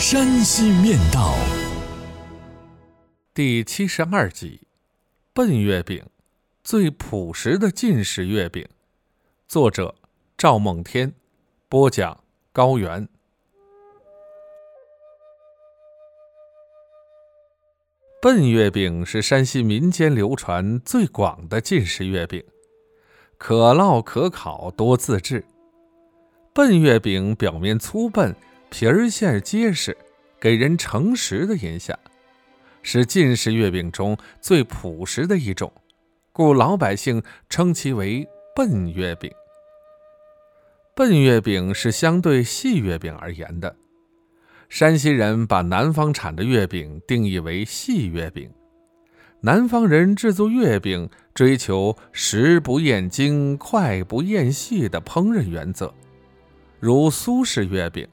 山西面道》第七十二集：笨月饼，最朴实的进食月饼。作者：赵梦天，播讲：高原。笨月饼是山西民间流传最广的进食月饼，可烙可烤，多自制。笨月饼表面粗笨，皮儿馅结实，给人诚实的印象，是晋式月饼中最朴实的一种，故老百姓称其为笨月饼。笨月饼是相对细月饼而言的。山西人把南方产的月饼定义为细月饼。南方人制作月饼追求食不厌精、快不厌细的烹饪原则，如苏式月饼；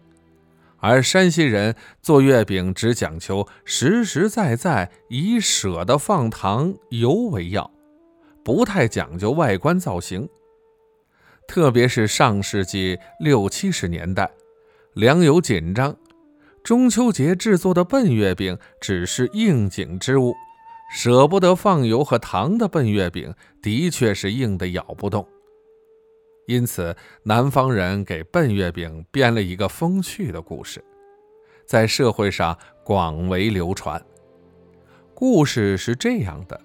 而山西人做月饼只讲求实实在在，以舍得放糖油为要，不太讲究外观造型。特别是上世纪六七十年代，粮油紧张。中秋节制作的笨月饼只是应景之物，舍不得放油和糖的笨月饼的确是硬的咬不动。因此，南方人给笨月饼编了一个风趣的故事，在社会上广为流传。故事是这样的：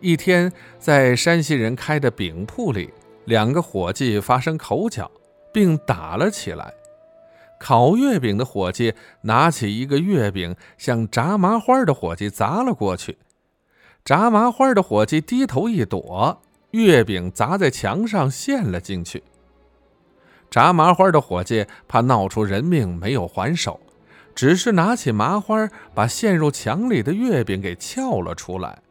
一天，在山西人开的饼铺里，两个伙计发生口角，并打了起来。烤月饼的伙计拿起一个月饼，向炸麻花的伙计砸了过去。炸麻花的伙计低头一躲，月饼砸在墙上陷了进去。炸麻花的伙计怕闹出人命，没有还手，只是拿起麻花把陷入墙里的月饼给撬了出来。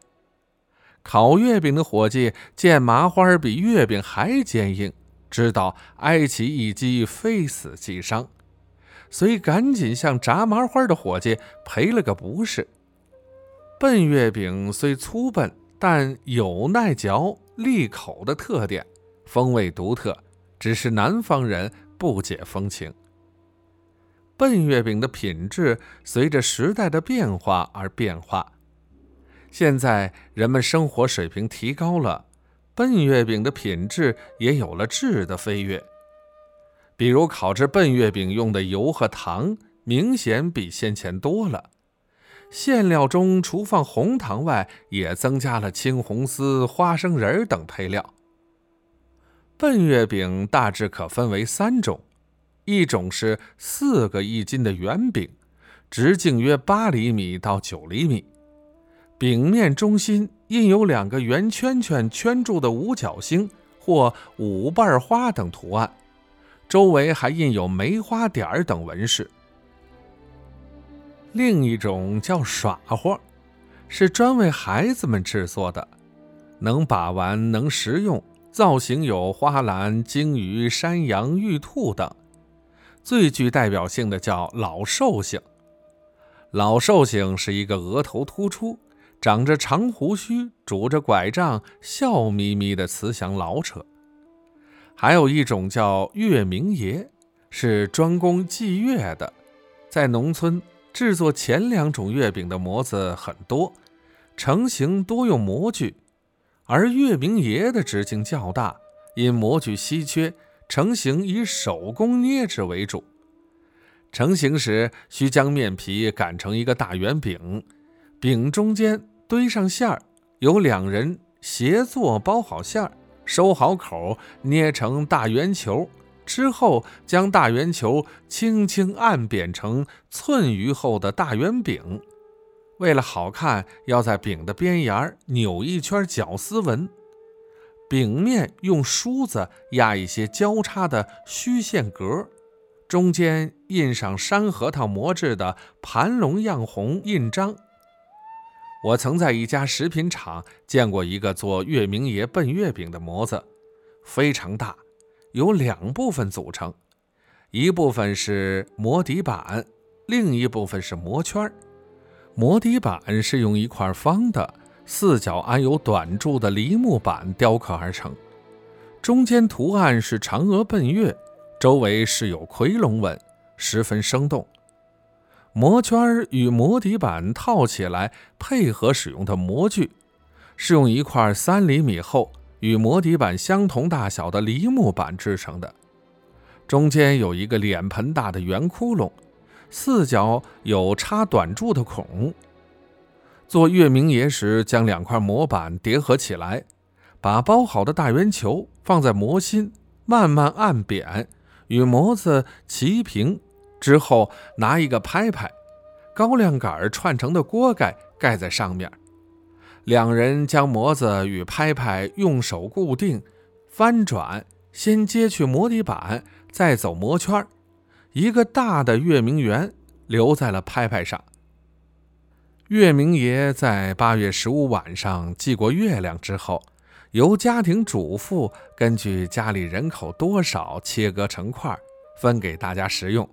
烤月饼的伙计见麻花比月饼还坚硬，知道挨其一击非死即伤。遂赶紧向炸麻花的伙计赔了个不是。笨月饼虽粗笨，但有耐嚼、利口的特点，风味独特，只是南方人不解风情。笨月饼的品质随着时代的变化而变化，现在人们生活水平提高了，笨月饼的品质也有了质的飞跃。比如烤制笨月饼用的油和糖明显比先前多了，馅料中除放红糖外，也增加了青红丝、花生仁等配料。笨月饼大致可分为三种：一种是四个一斤的圆饼，直径约八厘米到九厘米，饼面中心印有两个圆圈圈圈住的五角星或五瓣花等图案。周围还印有梅花点等纹饰。另一种叫耍活，是专为孩子们制作的，能把玩，能食用，造型有花篮、鲸鱼、山羊、玉兔等。最具代表性的叫老寿星。老寿星是一个额头突出、长着长胡须、拄着拐杖、笑眯眯的慈祥老者。还有一种叫月明爷，是专供祭月的。在农村制作前两种月饼的模子很多，成型多用模具，而月明爷的直径较大，因模具稀缺，成型以手工捏制为主。成型时需将面皮擀成一个大圆饼，饼中间堆上馅儿，由两人协作包好馅儿。收好口，捏成大圆球之后，将大圆球轻轻按扁成寸余厚的大圆饼。为了好看，要在饼的边沿扭一圈绞丝纹。饼面用梳子压一些交叉的虚线格，中间印上山核桃磨制的盘龙样红印章。我曾在一家食品厂见过一个做月明爷笨月饼的模子，非常大，由两部分组成，一部分是磨底板，另一部分是磨圈儿。磨底板是用一块方的、四角安有短柱的梨木板雕刻而成，中间图案是嫦娥奔月，周围是有夔龙纹，十分生动。模圈与模底板套起来配合使用的模具，是用一块三厘米厚、与模底板相同大小的梨木板制成的，中间有一个脸盆大的圆窟窿，四角有插短柱的孔。做月明爷时，将两块模板叠合起来，把包好的大圆球放在模心，慢慢按扁，与模子齐平。之后拿一个拍拍，高粱杆串成的锅盖盖在上面。两人将模子与拍拍用手固定，翻转，先揭去模底板，再走模圈。一个大的月明圆留在了拍拍上。月明爷在八月十五晚上祭过月亮之后，由家庭主妇根据家里人口多少切割成块，分给大家食用。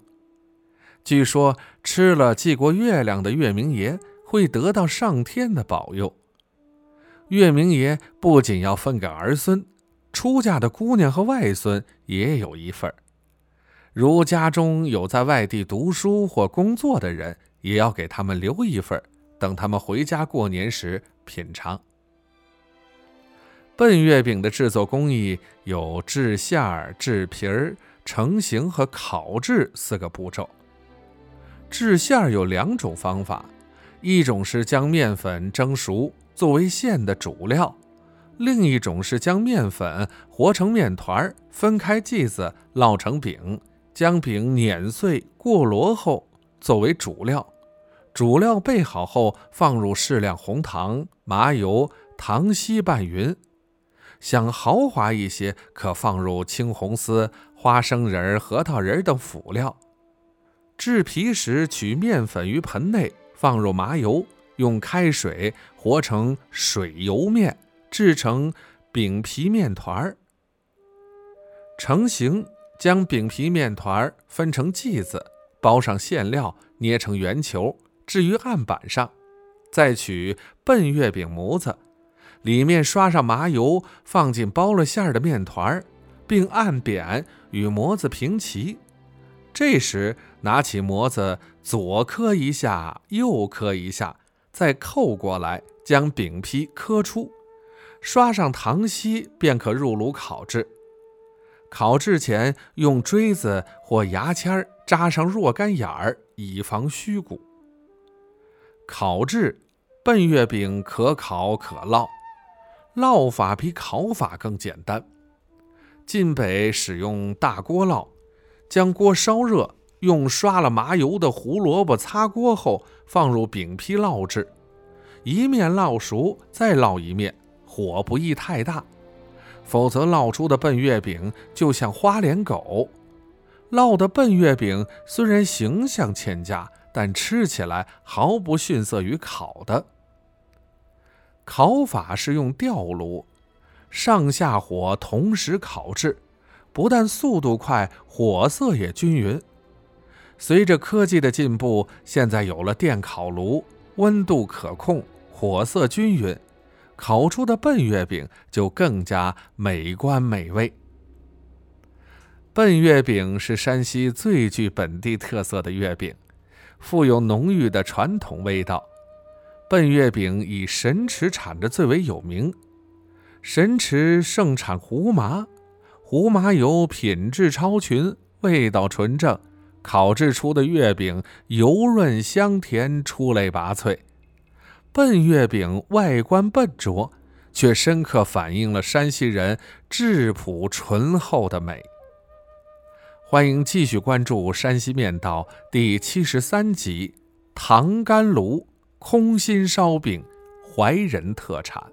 据说吃了祭过月亮的月明爷会得到上天的保佑。月明爷不仅要分给儿孙，出嫁的姑娘和外孙也有一份如家中有在外地读书或工作的人，也要给他们留一份等他们回家过年时品尝。笨月饼的制作工艺有制馅儿、制皮儿、成型和烤制四个步骤。制馅有两种方法，一种是将面粉蒸熟作为馅的主料，另一种是将面粉和成面团，分开剂子烙成饼，将饼碾碎过箩后作为主料。主料备好后，放入适量红糖、麻油、糖稀拌匀。想豪华一些，可放入青红丝、花生仁、核桃仁等辅料。制皮时，取面粉于盆内，放入麻油，用开水和成水油面，制成饼皮面团儿。成型，将饼皮面团儿分成剂子，包上馅料，捏成圆球，置于案板上。再取笨月饼模子，里面刷上麻油，放进包了馅儿的面团，并按扁，与模子平齐。这时，拿起模子，左磕一下，右磕一下，再扣过来，将饼皮磕出，刷上糖稀，便可入炉烤制。烤制前，用锥子或牙签扎上若干眼儿，以防虚骨。烤制笨月饼可烤可烙，烙法比烤法更简单。晋北使用大锅烙。将锅烧热，用刷了麻油的胡萝卜擦锅后，放入饼坯烙制，一面烙熟，再烙一面，火不宜太大，否则烙出的笨月饼就像花脸狗。烙的笨月饼虽然形象欠佳，但吃起来毫不逊色于烤的。烤法是用吊炉，上下火同时烤制。不但速度快，火色也均匀。随着科技的进步，现在有了电烤炉，温度可控，火色均匀，烤出的笨月饼就更加美观美味。笨月饼是山西最具本地特色的月饼，富有浓郁的传统味道。笨月饼以神池产的最为有名，神池盛产胡麻。胡麻油品质超群，味道纯正，烤制出的月饼油润香甜，出类拔萃。笨月饼外观笨拙，却深刻反映了山西人质朴醇厚的美。欢迎继续关注《山西面道》第七十三集《糖干炉空心烧饼》，怀仁特产。